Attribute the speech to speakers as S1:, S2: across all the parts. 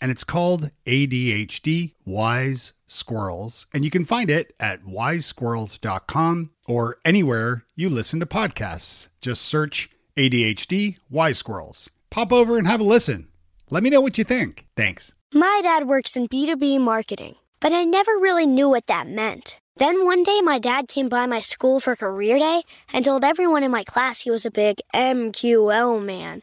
S1: and it's called ADHD Wise Squirrels. And you can find it at wisesquirrels.com or anywhere you listen to podcasts. Just search ADHD Wise Squirrels. Pop over and have a listen. Let me know what you think. Thanks.
S2: My dad works in B2B marketing, but I never really knew what that meant. Then one day, my dad came by my school for career day and told everyone in my class he was a big MQL man.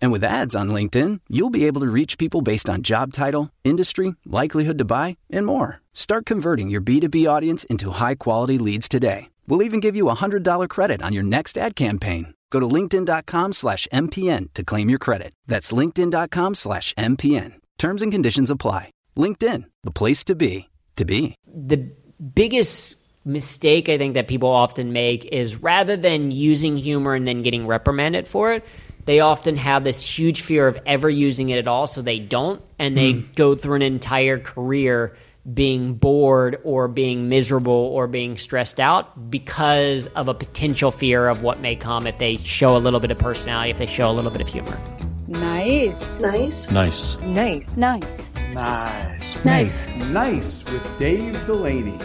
S3: And with ads on LinkedIn, you'll be able to reach people based on job title, industry, likelihood to buy, and more. Start converting your B2B audience into high quality leads today. We'll even give you a $100 credit on your next ad campaign. Go to linkedin.com slash MPN to claim your credit. That's linkedin.com slash MPN. Terms and conditions apply. LinkedIn, the place to be, to be.
S4: The biggest mistake I think that people often make is rather than using humor and then getting reprimanded for it, they often have this huge fear of ever using it at all, so they don't, and they mm. go through an entire career being bored or being miserable or being stressed out because of a potential fear of what may come if they show a little bit of personality, if they show a little bit of humor.
S5: Nice.
S6: Nice.
S7: Nice.
S5: Nice. Nice.
S8: Nice.
S5: Nice.
S9: Nice with Dave Delaney.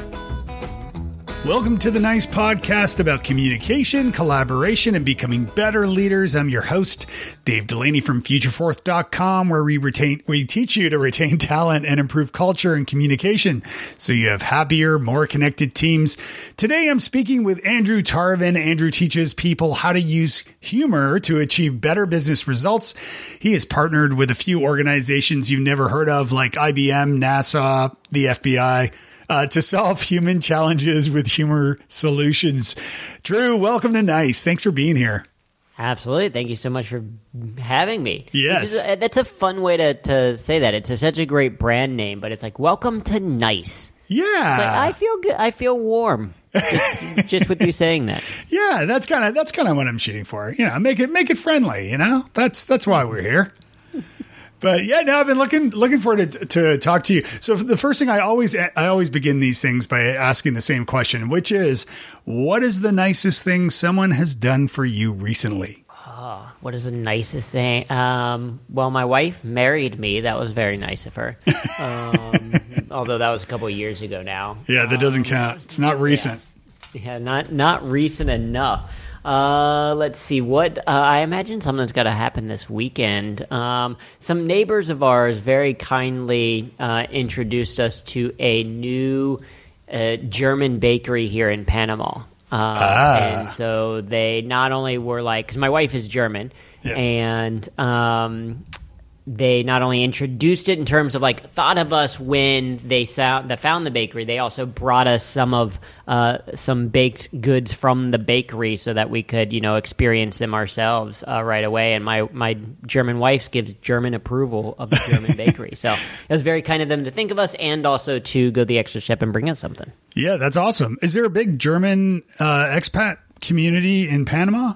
S1: Welcome to the Nice Podcast about communication, collaboration, and becoming better leaders. I'm your host, Dave Delaney from FutureForth.com, where we retain we teach you to retain talent and improve culture and communication so you have happier, more connected teams. Today I'm speaking with Andrew Tarvin. Andrew teaches people how to use humor to achieve better business results. He has partnered with a few organizations you've never heard of, like IBM, NASA, the FBI uh, to solve human challenges with humor solutions. Drew, welcome to Nice. Thanks for being here.
S4: Absolutely. Thank you so much for having me.
S1: Yes.
S4: Is, that's a fun way to, to say that. It's a, such a great brand name, but it's like, welcome to Nice.
S1: Yeah.
S4: Like, I feel good. I feel warm. just, just, with you saying that.
S1: Yeah, that's kind of that's kind of what I'm shooting for. You know, make it make it friendly. You know, that's that's why we're here. But yeah, no, I've been looking looking forward to, to talk to you. So the first thing I always I always begin these things by asking the same question, which is, what is the nicest thing someone has done for you recently?
S4: Oh, what is the nicest thing? Um, well, my wife married me. That was very nice of her. Um, although that was a couple years ago now.
S1: Yeah, that doesn't um, count. It's not recent.
S4: Yeah, yeah not not recent enough. Uh, let's see what uh, I imagine something's got to happen this weekend. Um, some neighbors of ours very kindly uh, introduced us to a new uh, German bakery here in Panama. Uh, ah. And so they not only were like, because my wife is German, yeah. and um, they not only introduced it in terms of like thought of us when they found that found the bakery. They also brought us some of uh, some baked goods from the bakery so that we could you know experience them ourselves uh, right away. And my my German wife gives German approval of the German bakery, so it was very kind of them to think of us and also to go the extra step and bring us something.
S1: Yeah, that's awesome. Is there a big German uh, expat community in Panama?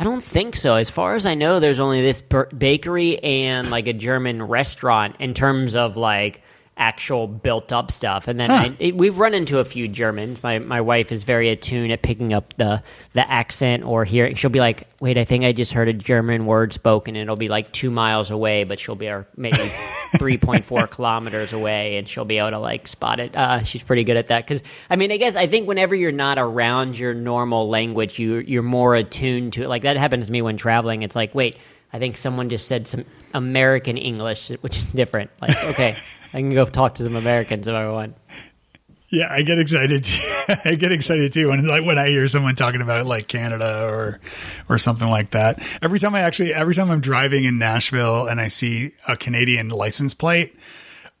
S4: I don't think so. As far as I know, there's only this bakery and like a German restaurant in terms of like actual built up stuff. And then huh. I, it, we've run into a few Germans. My my wife is very attuned at picking up the the accent or hearing. She'll be like, "Wait, I think I just heard a German word spoken." And it'll be like two miles away, but she'll be or maybe three point four kilometers away, and she'll be able to like spot it. Uh, she's pretty good at that. Because I mean, I guess I think whenever you're not around your normal language, you you're more attuned to it. Like that happens to me when traveling. It's like, wait. I think someone just said some American English, which is different. Like, okay, I can go talk to some Americans if I want.
S1: Yeah, I get excited. I get excited too when like when I hear someone talking about like Canada or or something like that. Every time I actually every time I'm driving in Nashville and I see a Canadian license plate,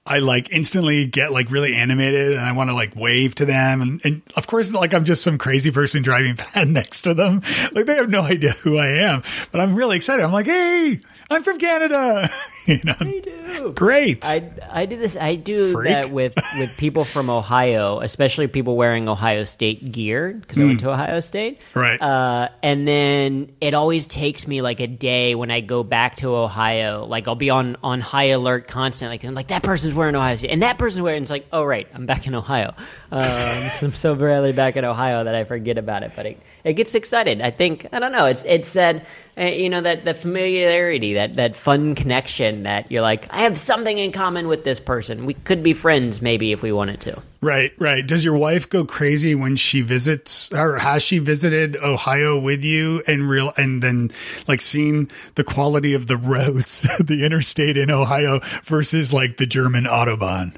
S1: I like instantly get like really animated and I want to like wave to them and, and of course like I'm just some crazy person driving next to them. Like they have no idea who I am, but I'm really excited. I'm like, "Hey, I'm from Canada." you know.
S4: I do.
S1: Great.
S4: I, I do this. I do
S1: Freak.
S4: that with with people from Ohio, especially people wearing Ohio State gear because I went to Ohio State.
S1: Right.
S4: Uh, and then it always takes me like a day when I go back to Ohio. Like I'll be on on high alert constantly. Like, I'm like that person's wearing Ohio State, and that person's wearing. It's like, oh right, I'm back in Ohio. Um, I'm so rarely back in Ohio that I forget about it. But it it gets excited. I think I don't know. It's it's that uh, you know that the familiarity, that that fun connection that you're like, I have something in common with this person. We could be friends maybe if we wanted to.
S1: Right, right. Does your wife go crazy when she visits or has she visited Ohio with you and real and then like seen the quality of the roads, the interstate in Ohio versus like the German Autobahn?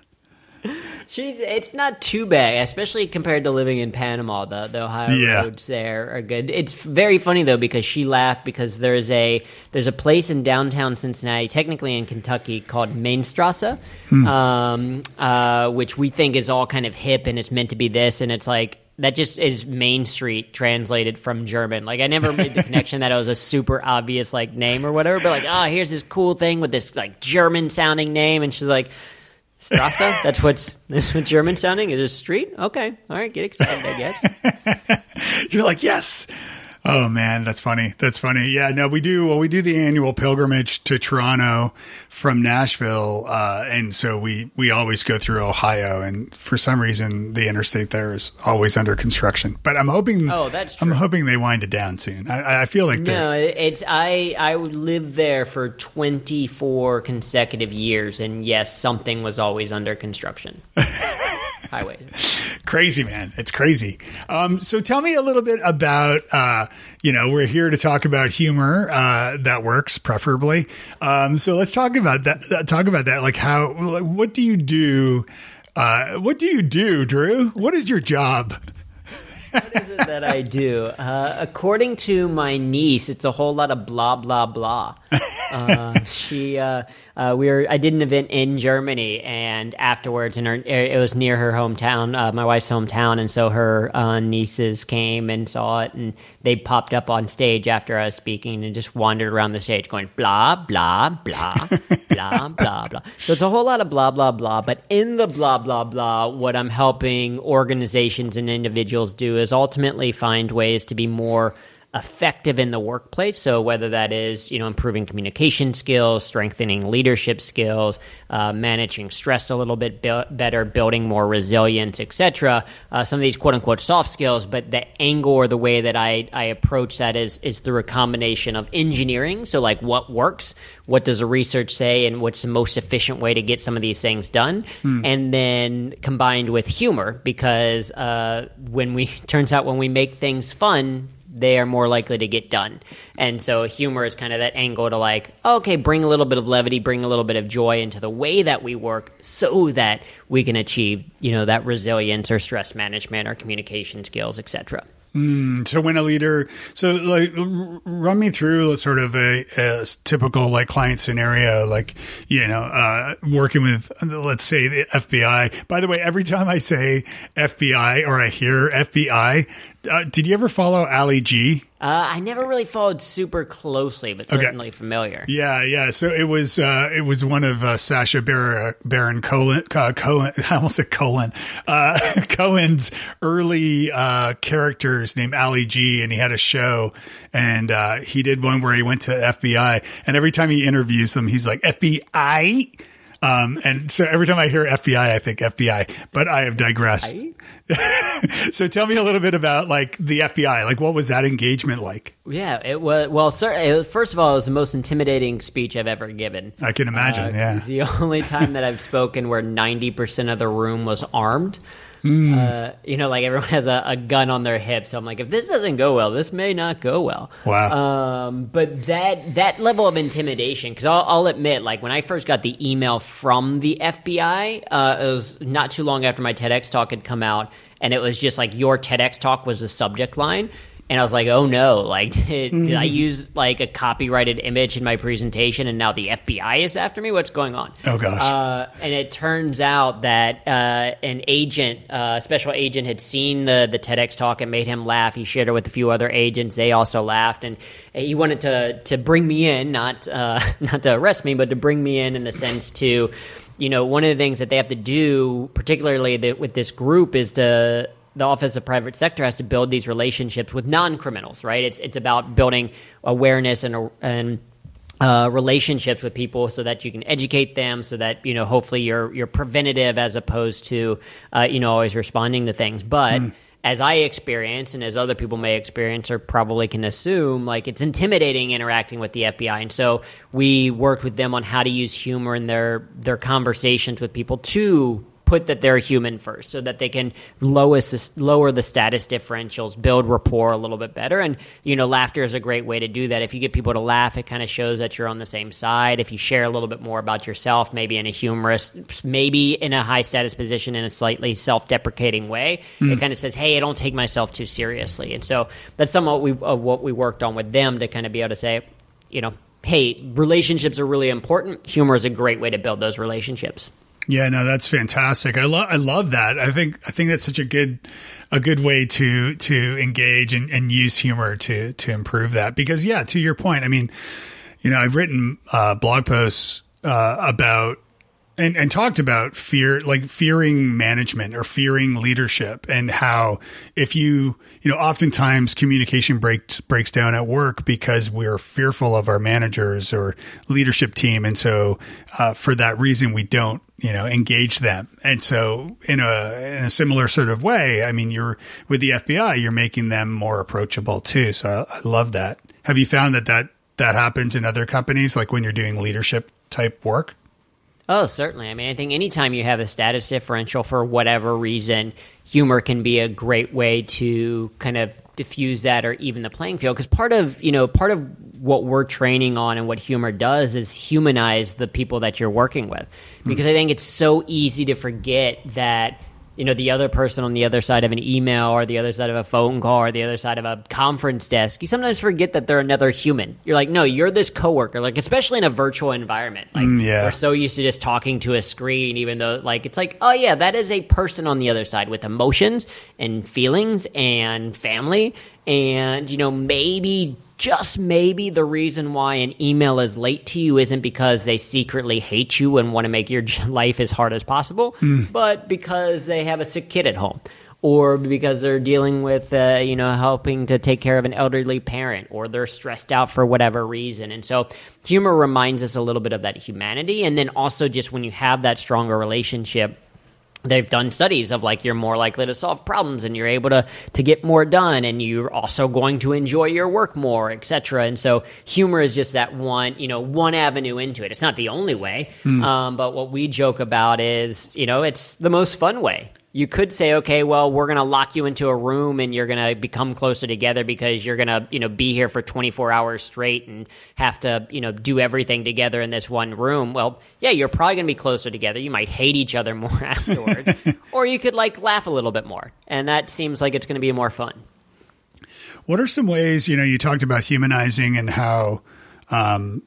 S4: She's it's not too bad, especially compared to living in Panama. The the Ohio
S1: Yeah.
S4: roads there are good. It's very funny though because she laughed because there's a there's a place in downtown Cincinnati, technically in Kentucky, called Mainstrasse, um, uh, which we think is all kind of hip and it's meant to be this, and it's like that just is Main Street translated from German. Like I never made the connection that it was a super obvious like name or whatever, but like oh here's this cool thing with this like German sounding name, and she's like. Strasse? That's what's that's what German sounding is a street? Okay. All right, get excited, I guess.
S1: You're like, yes. Oh man, that's funny. That's funny. Yeah, no, we do. Well, we do the annual pilgrimage to Toronto from Nashville, uh, and so we we always go through Ohio. And for some reason, the interstate there is always under construction. But I'm hoping.
S4: Oh, that's True.
S1: I'm hoping they wind it down soon. I, I feel like
S4: No, it's I I lived there for 24 consecutive years and yes, something was always under construction. Highway.
S1: crazy, man. It's crazy. Um, so tell me a little bit about, uh, you know, we're here to talk about humor uh, that works, preferably. Um, so let's talk about that. Talk about that. Like how, like, what do you do? Uh, what do you do, Drew? What is your job?
S4: What is it that I do? Uh, according to my niece, it's a whole lot of blah blah blah. Uh, she, uh, uh, we were. I did an event in Germany, and afterwards, in her, it was near her hometown, uh, my wife's hometown, and so her uh, nieces came and saw it, and they popped up on stage after I was speaking and just wandered around the stage, going blah blah blah blah blah blah. So it's a whole lot of blah blah blah. But in the blah blah blah, what I'm helping organizations and individuals do is ultimately find ways to be more effective in the workplace. So whether that is you know improving communication skills, strengthening leadership skills, uh, managing stress a little bit be- better, building more resilience, etc. Uh, some of these quote unquote soft skills, but the angle or the way that I I approach that is is through a combination of engineering. So like what works, what does the research say, and what's the most efficient way to get some of these things done, and then combined with humor because uh, when we turns out when we make things fun they are more likely to get done. And so humor is kind of that angle to like, okay, bring a little bit of levity, bring a little bit of joy into the way that we work so that we can achieve, you know, that resilience or stress management or communication skills, etc.
S1: So when a leader, so like, run me through sort of a, a typical like client scenario, like you know, uh, working with let's say the FBI. By the way, every time I say FBI or I hear FBI, uh, did you ever follow Ali G?
S4: Uh, I never really followed super closely, but
S1: Okay.
S4: certainly familiar.
S1: Yeah, yeah. So it was uh, it was one of uh, Sacha Baron, Baron Cohen, uh, Cohen. I almost said Cohen. Uh, Cohen's early uh, characters named Ali G, and he had a show, and uh, he did one where he went to FBI, and every time he interviews them, he's like FBI. Um, and so every time I hear FBI, I think FBI, but I have digressed. so tell me a little bit about like the FBI. Like, what was that engagement like?
S4: Yeah, it was. Well, cer- it first of all, it was the most intimidating speech I've ever given.
S1: I can imagine.
S4: Uh,
S1: yeah.
S4: The only time that I've spoken where 90% of the room was armed.
S1: Hmm.
S4: Uh, you know, like everyone has a, a gun on their hip. So I'm like, if this doesn't go well, this may not go well.
S1: Wow.
S4: Um, but that that level of intimidation, because I'll, I'll admit, like when I first got the email from the FBI, uh, it was not too long after my TEDx talk had come out. and it was just like your TEDx talk was the subject line. And I was like, oh no, like, did, did I use like a copyrighted image in my presentation and now the FBI is after me? What's going on?
S1: Oh, gosh.
S4: Uh, and it turns out that uh, an agent, uh, special agent, had seen the, the TEDx talk and made him laugh. He shared it with a few other agents. They also laughed. And he wanted to, to bring me in, not, uh, not to arrest me, but to bring me in in the sense to, you know, one of the things that they have to do, particularly the, with this group, is to the Office of Private Sector has to build these relationships with non criminals, right? It's it's about building awareness and and uh, relationships with people so that you can educate them, so that you know hopefully you're you're preventative as opposed to uh, you know always responding to things, but. As I experience, and as other people may experience, or probably can assume, like it's intimidating interacting with the FBI, and so we worked with them on how to use humor in their their conversations with people to put that they're human first so that they can lower, lower the status differentials, build rapport a little bit better. And, you know, laughter is a great way to do that. If you get people to laugh, it kind of shows that you're on the same side. If you share a little bit more about yourself, maybe in a humorous, maybe in a high status position in a slightly self deprecating way, mm. it kind of says, hey, I don't take myself too seriously. And so that's some of what we, of what we worked on with them to kind of be able to say, you know, hey, relationships are really important. Humor is a great way to build those relationships.
S1: Yeah, no, that's fantastic. I love I love that. I think I think that's such a good a good way to to engage and, and use humor to to improve that. Because yeah, to your point, I mean, you know, I've written uh, blog posts uh, about and, and talked about fear, like fearing management or fearing leadership, and how if you, you know, oftentimes communication breaks breaks down at work because we're fearful of our managers or leadership team, and so uh, for that reason we don't, you know, engage them. And so in a in a similar sort of way, I mean, you're with the FBI, you're making them more approachable too. So I, I love that. Have you found that that that happens in other companies, like when you're doing leadership type work?
S4: Oh, certainly. I mean, I think anytime you have a status differential for whatever reason, humor can be a great way to kind of diffuse that or even the playing field. Because part of you know part of what we're training on and what humor does is humanize the people that you're working with. Because mm-hmm. I think it's so easy to forget that you know the other person on the other side of an email or the other side of a phone call or the other side of a conference desk you sometimes forget that they're another human you're like no you're this coworker like especially in a virtual environment like mm, yeah. we're so used to just talking to a screen even though like it's like oh yeah that is a person on the other side with emotions and feelings and family and you know maybe just maybe the reason why an email is late to you isn't because they secretly hate you and want to make your life as hard as possible, mm. but because they have a sick kid at home. Or because they're dealing with, uh, you know, helping to take care of an elderly parent, or they're stressed out for whatever reason. And so, humor reminds us a little bit of that humanity. And then also, just when you have that stronger relationship, they've done studies of like you're more likely to solve problems and you're able to to get more done and you're also going to enjoy your work more etc and so humor is just that one you know one avenue into it. It's not the only way. Mm. um, but what we joke about is you know it's the most fun way you could say, okay, well, we're going to lock you into a room and you're going to become closer together because you're going to, you know, be here for 24 hours straight and have to, you know, do everything together in this one room. Well, yeah, you're probably going to be closer together. You might hate each other more afterwards, or you could like laugh a little bit more. And that seems like it's going to be more fun.
S1: What are some ways, you know, you talked about humanizing and how, um,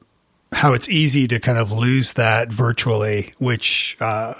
S1: how it's easy to kind of lose that virtually, which, uh,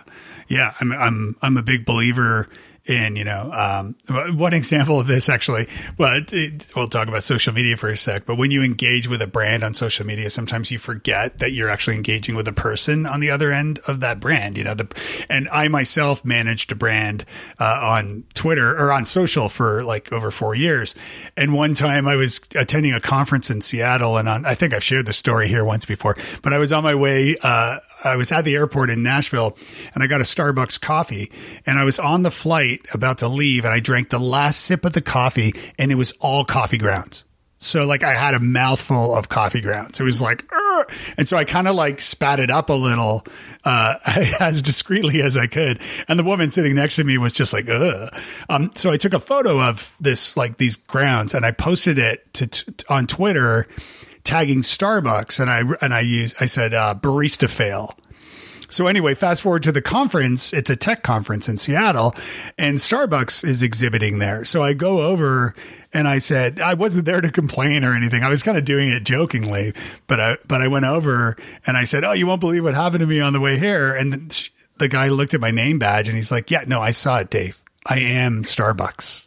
S1: yeah, I'm I'm I'm a big believer in you know um, one example of this actually well it, we'll talk about social media for a sec but when you engage with a brand on social media sometimes you forget that you're actually engaging with a person on the other end of that brand you know the and i myself managed a brand uh, on twitter or on social for like over four years. And one time i was attending a conference in seattle and on i think i've shared the story here once before but i was on my way uh, I was at the airport in Nashville and I got a Starbucks coffee and I was on the flight about to leave and I drank the last sip of the coffee and it was all coffee grounds. So like I had a mouthful of coffee grounds. It was like, and so I kind of like spat it up a little, uh, as discreetly as I could. And the woman sitting next to me was just like, Ugh. Um, so I took a photo of this, like these grounds and I posted it to, to on Twitter tagging Starbucks, and I and I use I said uh, barista fail, so anyway, fast forward to the conference. It's a tech conference in Seattle, and Starbucks is exhibiting there. So I go over and I said I wasn't there to complain or anything. I was kind of doing it jokingly, but I but I went over and I said, "Oh, you won't believe what happened to me on the way here." And the guy looked at my name badge and he's like, "Yeah, no, I saw it, Dave. I am Starbucks."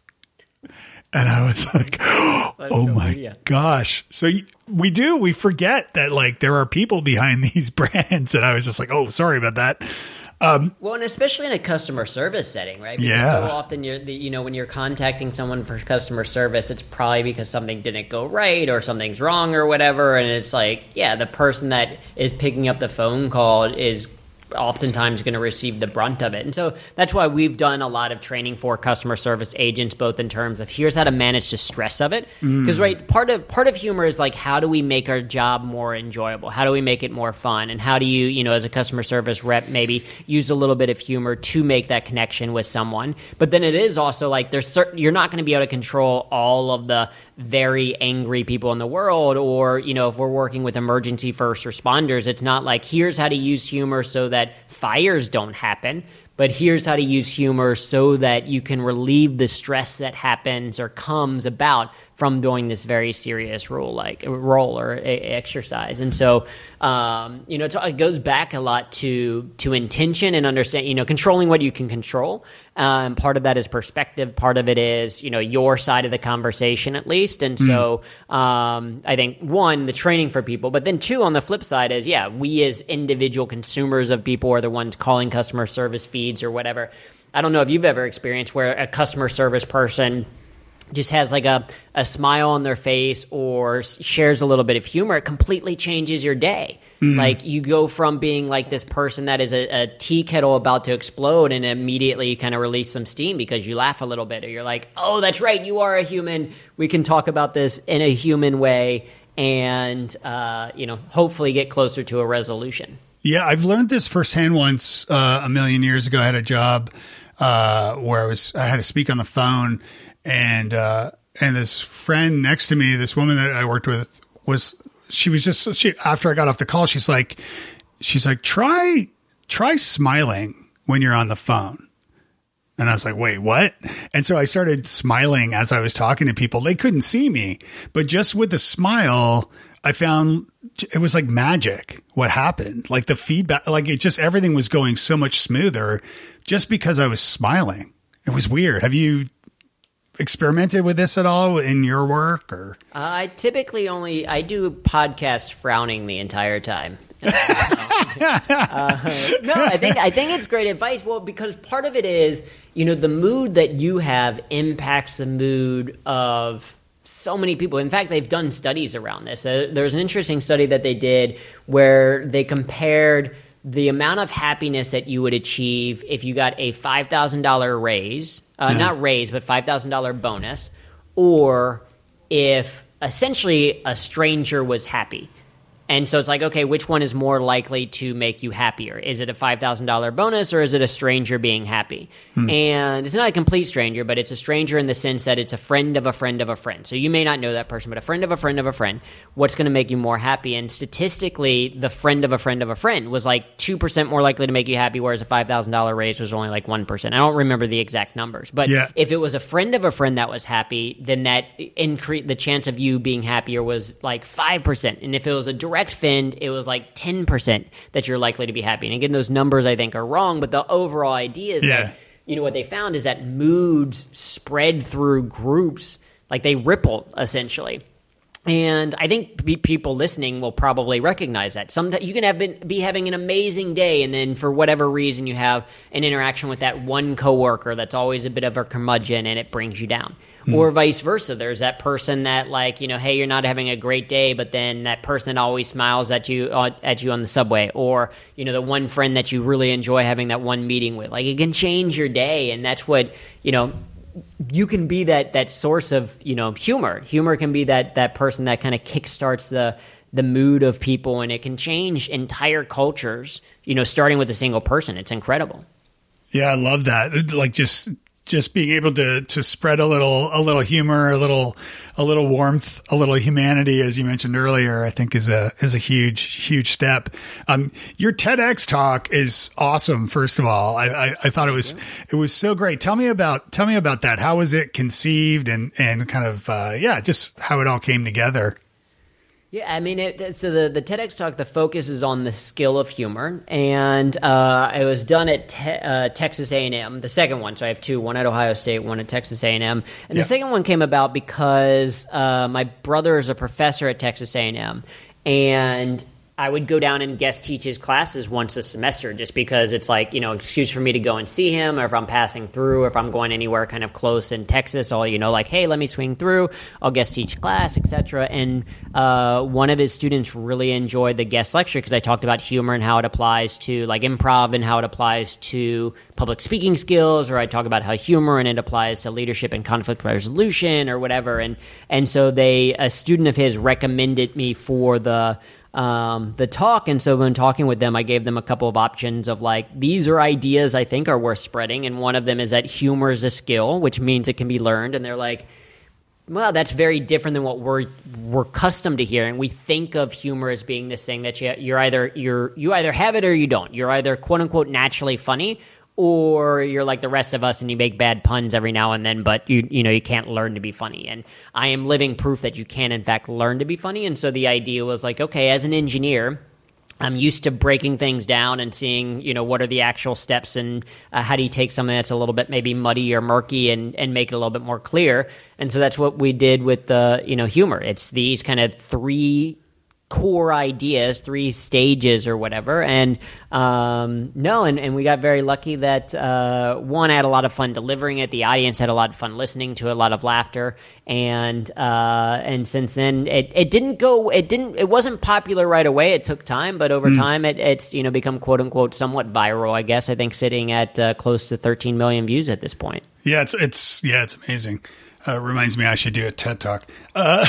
S1: And I was like, "Oh my gosh!" So we do we forget that like there are people behind these brands, and I was just like, "Oh, sorry about that."
S4: Um, well, and especially in a customer service setting, right? Because
S1: yeah.
S4: So often, you're you know when you're contacting someone for customer service, it's probably because something didn't go right or something's wrong or whatever, and it's like, yeah, the person that is picking up the phone call is oftentimes going to receive the brunt of it. And so that's why we've done a lot of training for customer service agents, both in terms of here's how to manage the stress of it. Because mm. right, part of part of humor is like how do we make our job more enjoyable? How do we make it more fun? And how do you, you know, as a customer service rep, maybe use a little bit of humor to make that connection with someone. But then it is also like there's certain you're not going to be able to control all of the very angry people in the world or you know if we're working with emergency first responders it's not like here's how to use humor so that fires don't happen but here's how to use humor so that you can relieve the stress that happens or comes about from doing this very serious role like role or a, exercise. And so um, you know it goes back a lot to to intention and understand you know controlling what you can control. Um, part of that is perspective. Part of it is you know your side of the conversation at least. And so mm. um, i think one the training for people but then two on the flip side is yeah we as individual consumers of people are the ones calling customer service feeds or whatever. I don't know if you've ever experienced where a customer service person just has like a, a smile on their face or shares a little bit of humor, it completely changes your day. Mm. Like you go from being like this person that is a, a tea kettle about to explode and immediately you kind of release some steam because you laugh a little bit or you're like, oh, that's right, you are a human. We can talk about this in a human way and, uh, you know, hopefully get closer to a resolution.
S1: Yeah, I've learned this firsthand once uh, a million years ago. I had a job uh, where I was I had to speak on the phone and uh, and this friend next to me, this woman that I worked with, was she was just she after I got off the call, she's like, she's like, try try smiling when you're on the phone. And I was like, wait, what? And so I started smiling as I was talking to people. They couldn't see me, but just with the smile, I found it was like magic what happened. Like the feedback, like it just everything was going so much smoother just because I was smiling. It was weird. Have you experimented with this at all in your work or?
S4: Uh, i typically only i do podcasts frowning the entire time. Uh, no i think i think it's great advice. Well because part of it is you know the mood that you have impacts the mood of so many people. In fact they've done studies around this. Uh, there's an interesting study that they did where they compared the amount of happiness that you would achieve if you got a $5,000 raise, uh, yeah. not raise, but $5,000 bonus, or if essentially a stranger was happy. And so it's like, okay, which one is more likely to make you happier? Is it a $5,000 bonus or is it a stranger being happy? Hmm. And it's not a complete stranger, but it's a stranger in the sense that it's a friend of a friend of a friend. So you may not know that person, but a friend of a friend of a friend. What's going to make you more happy? And statistically, the friend of a friend of a friend was like 2% more likely to make you happy, whereas a $5,000 raise was only like 1%. I don't remember the exact numbers, but yeah. if it was a friend of a friend that was happy, then that increase the chance of you being happier was like 5%. And if it was a direct direct fend, it was like 10% that you're likely to be happy. And again, those numbers I think are wrong, but the overall idea is yeah. that, you know, what they found is that moods spread through groups, like they ripple essentially. And I think people listening will probably recognize that. Sometimes you can have been, be having an amazing day, and then for whatever reason, you have an interaction with that one coworker that's always a bit of a curmudgeon, and it brings you down mm. or vice versa. There's that person that like you know, hey, you're not having a great day, but then that person that always smiles at you uh, at you on the subway, or you know, the one friend that you really enjoy having that one meeting with. Like it can change your day, and that's what you know you can be that that source of you know humor. Humor can be that that person that kind of kickstarts the the mood of people, and it can change entire cultures. You know, starting with a single person, it's incredible.
S1: Yeah, I love that. Like just just being able to to spread a little a little humor, a little a little warmth, a little humanity, as you mentioned earlier, I think is a is a huge huge step. Um, your TEDx talk is awesome. First of all, I, I, I thought it was it was so great. Tell me about tell me about that. How was it conceived and and kind of uh, yeah, just how it all came together.
S4: Yeah, I mean, it, so the, the TEDx talk, the focus is on the skill of humor, and uh, it was done at te- uh, Texas A&M, the second one. So I have two, one at Ohio State, one at Texas A&M. And
S1: Yeah.
S4: the second one came about because uh, my brother is a professor at Texas A&M, and I would go down and guest teach his classes once a semester just because it's like, you know, excuse for me to go and see him or if I'm passing through or if I'm going anywhere kind of close in Texas, I'll, you know, like, hey, let me swing through, I'll guest teach class, etc. And uh, one of his students really enjoyed the guest lecture because I talked about humor and how it applies to like improv and how it applies to public speaking skills or I talk about how humor and it applies to leadership and conflict resolution or whatever. And and so they a student of his recommended me for the um, the talk. And so when talking with them, I gave them a couple of options of like, these are ideas I think are worth spreading. And one of them is that humor is a skill, which means it can be learned. And they're like, well, that's very different than what we're we're accustomed to hearing. We think of humor as being this thing that you, you're either you're you either have it or you don't. You're either quote unquote naturally funny, or you're like the rest of us and you make bad puns every now and then, but you you know you can't learn to be funny. And I am living proof that you can in fact learn to be funny. And so the idea was like, okay, as an engineer. I'm used to breaking things down and seeing, you know, what are the actual steps and uh, how do you take something that's a little bit maybe muddy or murky and, and make it a little bit more clear. And so that's what we did with the, you know, humor. It's these kind of three core ideas, three stages or whatever. And um, no, and, and we got very lucky that uh, one I had a lot of fun delivering it. The audience had a lot of fun listening to it, a lot of laughter, and uh, and since then it, it didn't go, it didn't, it wasn't popular right away. It took time, but over time it, it's you know become quote unquote somewhat viral. I guess I think sitting at uh, close to 13 million views at this point.
S1: Yeah, it's it's yeah, it's amazing. Uh, reminds me, I should do a TED talk. Uh,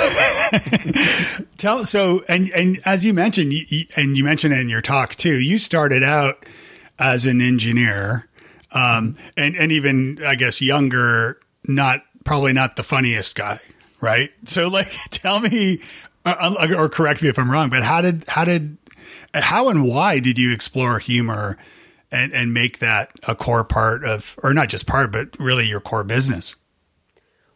S1: tell so, and and as you mentioned, you, you- and you mentioned in your talk too. You started out as an engineer, um, and and even I guess younger, not probably not the funniest guy, right? So, like, tell me, uh, or correct me if I'm wrong, but how did how did how and why did you explore humor? And, and make that a core part of, or not just part, but really your core business.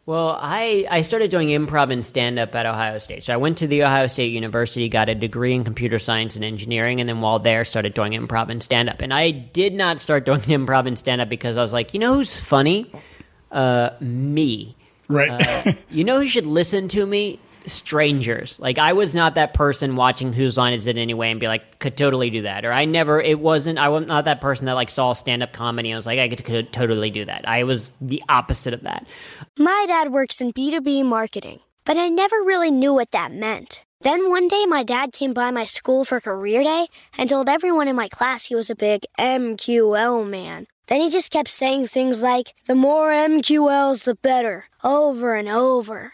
S4: Well, I, I started doing improv and stand up at Ohio State. So I went to the Ohio State University, got a degree in computer science and engineering, and then while there, started doing improv and stand up. And I did not start doing improv and stand up because I was like, you know who's funny? Uh, me.
S1: Right.
S4: Uh, you know who should listen to me? Strangers. Like I was not that person watching Whose Line Is It Anyway and be like, could totally do that. Or I never. It wasn't. I was not that person that like saw stand up comedy. and was like, I could, could totally do that. I was the opposite of that.
S2: My dad works in B2B marketing, but I never really knew what that meant. Then one day, my dad came by my school for career day and told everyone in my class he was a big MQL man. Then he just kept saying things like, the more MQLs, the better, over and over.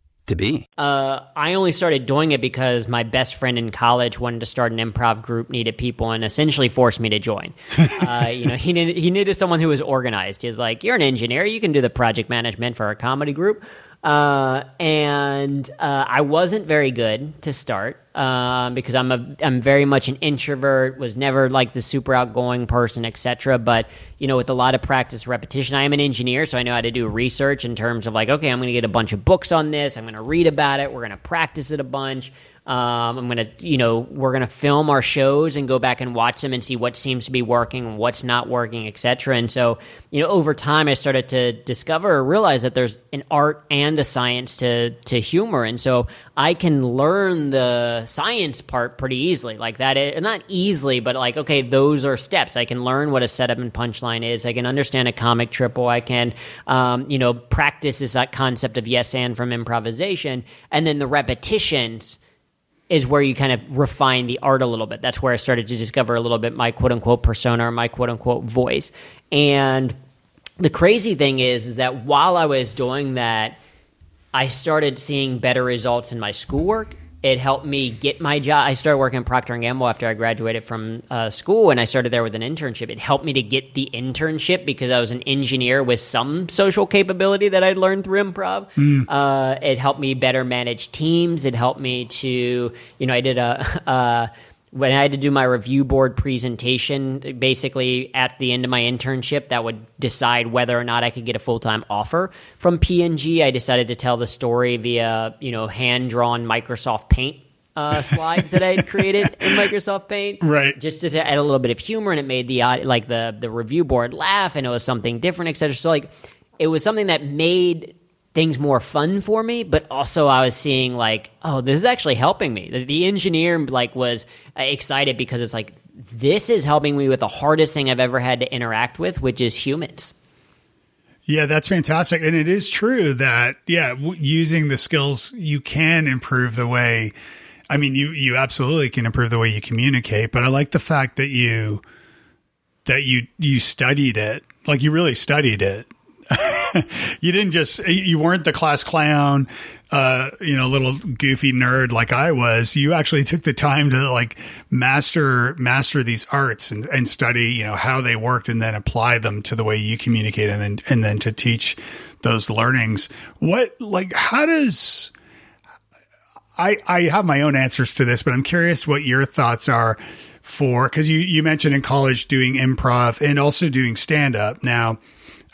S3: to be.
S4: Uh, I only started doing it because my best friend in college wanted to start an improv group, needed people, and essentially forced me to join. uh, you know, he needed, he needed someone who was organized. He was like, "You're an engineer, you can do the project management for a comedy group." Uh, and uh, I wasn't very good to start um, because I'm a I'm very much an introvert. Was never like the super outgoing person, etc. But you know, with a lot of practice, repetition, I am an engineer, so I know how to do research in terms of like, okay, I'm going to get a bunch of books on this. I'm going to read about it. We're going to practice it a bunch. Um, I'm gonna, you know, we're gonna film our shows and go back and watch them and see what seems to be working what's not working, etc. And so, you know, over time, I started to discover or realize that there's an art and a science to to humor, and so I can learn the science part pretty easily, like that. Is, not easily, but like, okay, those are steps. I can learn what a setup and punchline is. I can understand a comic triple. I can, um, you know, practice is that concept of yes and from improvisation, and then the repetitions is where you kind of refine the art a little bit. That's where I started to discover a little bit my quote unquote persona or my quote unquote voice. And the crazy thing is, is that while I was doing that, I started seeing better results in my schoolwork it helped me get my job. I started working at Procter and Gamble after I graduated from uh, school, and I started there with an internship. It helped me to get the internship because I was an engineer with some social capability that I'd learned through improv. Mm. Uh, it helped me better manage teams. It helped me to, you know, I did a. Uh, when I had to do my review board presentation, basically at the end of my internship, that would decide whether or not I could get a full time offer from P&G. I decided to tell the story via you know hand drawn Microsoft Paint uh, slides that I had created in Microsoft Paint,
S1: right?
S4: Just to add a little bit of humor, and it made the like the the review board laugh, and it was something different, etc. So like, it was something that made things more fun for me but also i was seeing like oh this is actually helping me. The, the, engineer like was excited because it's like this is helping me with the hardest thing i've ever had to interact with which is humans.
S1: Yeah that's fantastic. And it is true that yeah w- using the skills you can improve the way i mean you you absolutely can improve the way you communicate but i like the fact that you that you you studied it. Like you really studied it you didn't just you weren't the class clown uh, you know, little goofy nerd like I was, you actually took the time to like master master these arts and, and study, you know, how they worked and then apply them to the way you communicate and then and then to teach those learnings. What like how does I I have my own answers to this, but I'm curious what your thoughts are for because you you mentioned in college doing improv and also doing stand up. Now,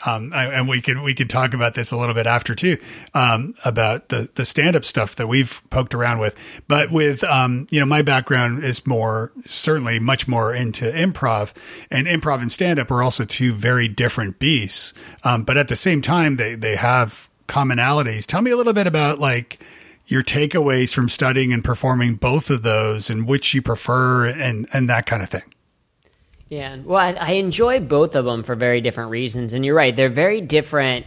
S1: um, and we could we could talk about this a little bit after too um, about the the stand up stuff that we've poked around with. But with um, you know my background is more certainly much more into improv, and improv and stand up are also two very different beasts. Um, but at the same time, they they have commonalities. Tell me a little bit about like your takeaways from studying and performing both of those, and which you prefer, and and that kind of thing.
S4: Yeah, well, I, I enjoy both of them for very different reasons, and you're right; they're very different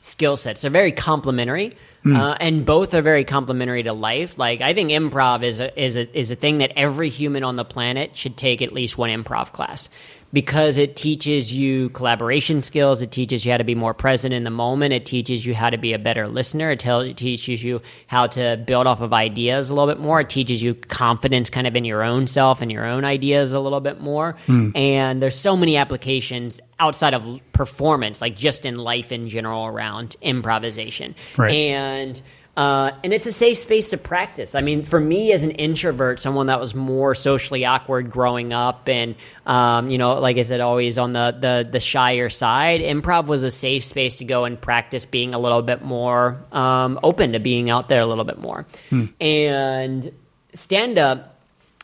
S4: skill sets. They're very complementary. Mm. Uh, and both are very complementary to life. Like I think improv is a is a is a thing that every human on the planet should take at least one improv class because it teaches you collaboration skills. It teaches you how to be more present in the moment. It teaches you how to be a better listener. It, tell, it teaches you how to build off of ideas a little bit more. It teaches you confidence kind of in your own self and your own ideas a little bit more. Mm. And there's so many applications outside of performance, like just in life in general around improvisation.
S1: Right.
S4: And uh, and it's a safe space to practice. I mean, for me as an introvert, someone that was more socially awkward growing up, and um, you know, like I said, always on the, the the shyer side, improv was a safe space to go and practice being a little bit more um, open to being out there a little bit more. Hmm. And stand up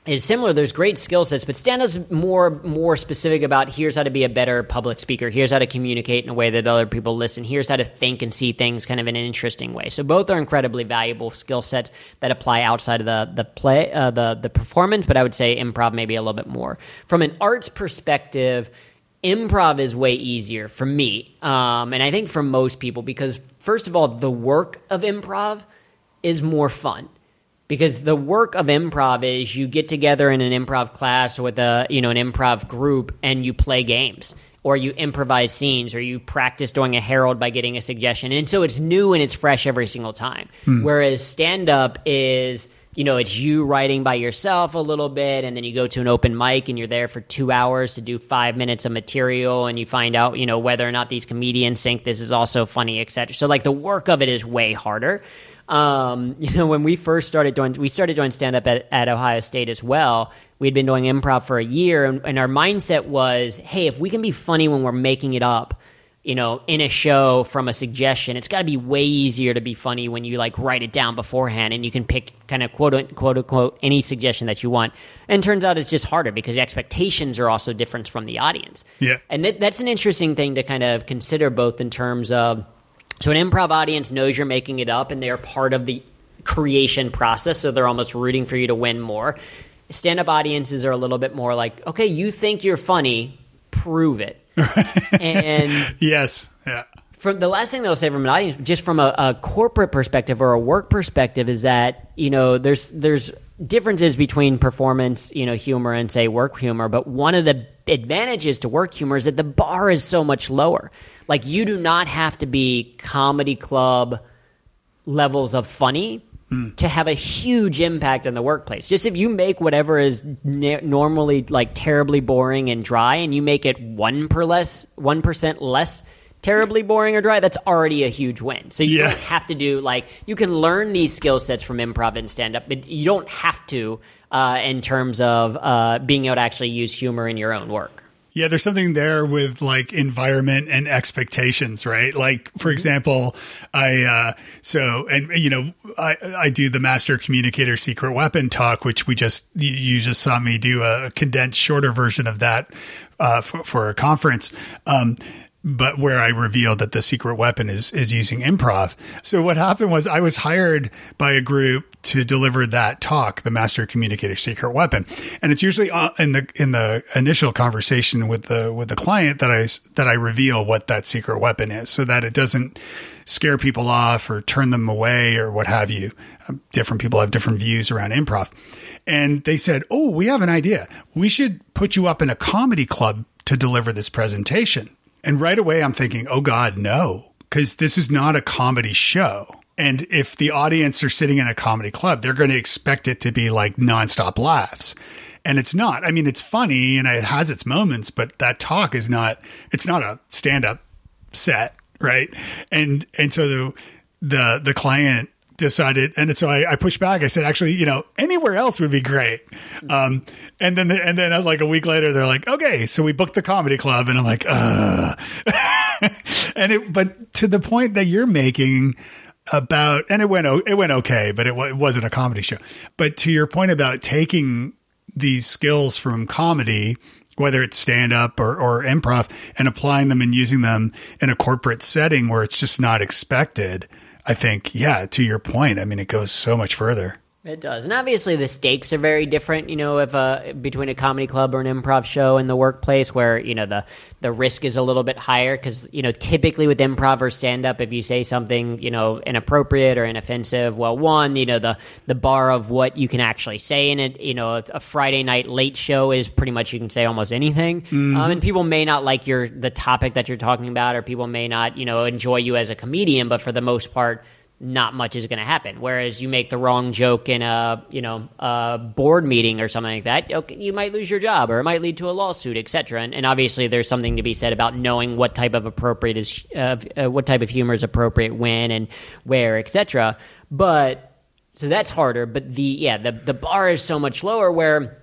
S4: is similar. There's great skill sets, but stand up's more more specific about here's how to be a better public speaker. Here's how to communicate in a way that other people listen. Here's how to think and see things kind of in an interesting way. So both are incredibly valuable skill sets that apply outside of the the play uh, the the performance. But I would say improv maybe a little bit more from an arts perspective. Improv is way easier for me, um, and I think for most people because first of all, the work of improv is more fun because the work of improv is you get together in an improv class with a you know an improv group and you play games or you improvise scenes or you practice doing a Harold by getting a suggestion. And so it's new and it's fresh every single time. Hmm. whereas stand up is you know it's you writing by yourself a little bit and then you go to an open mic and you're there for two hours to do five minutes of material and you find out you know whether or not these comedians think this is also funny etc so like the work of it is way harder um, you know, when we first started doing, we started doing stand up at, at Ohio State as well. We'd been doing improv for a year, and, and our mindset was, hey, if we can be funny when we're making it up, you know, in a show from a suggestion. It's got to be way easier to be funny when you like write it down beforehand and you can pick kind of quote quote unquote any suggestion that you want. And turns out it's just harder because expectations are also different from the audience.
S1: Yeah.
S4: And this, that's an interesting thing to kind of consider both in terms of so an improv audience knows you're making it up and they're part of the creation process, so they're almost rooting for you to win more. Stand up audiences are a little bit more like, okay, you think you're funny, prove it. and
S1: Yes. Yeah.
S4: from the last thing that I'll say from an audience, just from a, a corporate perspective or a work perspective, is that you know there's there's differences between performance, you know, humor and say work humor. But one of the advantages to work humor is that the bar is so much lower. Like you do not have to be comedy club levels of funny to have a huge impact in the workplace. Just if you make whatever is ne- normally like terribly boring and dry, and you make it one per less one percent less terribly boring or dry, that's already a huge win. So you
S1: Yeah.
S4: don't have to do like you can learn these skill sets from improv and stand up, but you don't have to uh, in terms of uh, being able to actually use humor in your own work.
S1: Yeah, there's something there with like environment and expectations, right? Like, for example, I, uh, so, and you know, I, I do the master communicator secret weapon talk, which we just, you- you just saw me do a condensed shorter version of that, uh, for, for a conference. Um, but where I revealed that the secret weapon is is using improv. So what happened was I was hired by a group to deliver that talk, the master communicator secret weapon, and it's usually uh, in the in the initial conversation with the with the client that I that I reveal what that secret weapon is, so that it doesn't scare people off or turn them away or what have you. Um, different people have different views around improv, and they said, "Oh, we have an idea. We should put you up in a comedy club to deliver this presentation." And right away, I'm thinking, oh God, no, because this is not a comedy show. And if the audience are sitting in a comedy club, they're going to expect it to be like nonstop laughs. And it's not. I mean, it's funny and it has its moments, but that talk is not, it's not a stand up set. Right. And, and so the, the, the client decided, and so I, I pushed back. I said, actually, you know, anywhere else would be great. Um, and then, and then uh, like a week later, they're like, okay, so we booked the comedy club, and I'm like, uh, and it, but to the point that you're making about, and it went, it went okay, but it, it wasn't a comedy show. But to your point about taking these skills from comedy, whether it's stand up or, or improv, and applying them and using them in a corporate setting where it's just not expected. I think, yeah, to your point, I mean, it goes so much further.
S4: It does, and obviously the stakes are very different. You know, if uh, between a comedy club or an improv show in the workplace, where you know the the risk is a little bit higher, because you know typically with improv or stand up, if you say something you know inappropriate or inoffensive, well, one, you know the the bar of what you can actually say in it, you know, a, a Friday night late show is pretty much you can say almost anything, um, and people may not like your the topic that you're talking about, or people may not you know enjoy you as a comedian, but for the most part not much is going to happen. Whereas you make the wrong joke in a you know a board meeting or something like that, okay, you might lose your job or it might lead to a lawsuit, etc. And, and obviously, there's something to be said about knowing what type of appropriate is uh, uh, what type of humor is appropriate when and where, etc. But so that's harder. But the yeah the the bar is so much lower where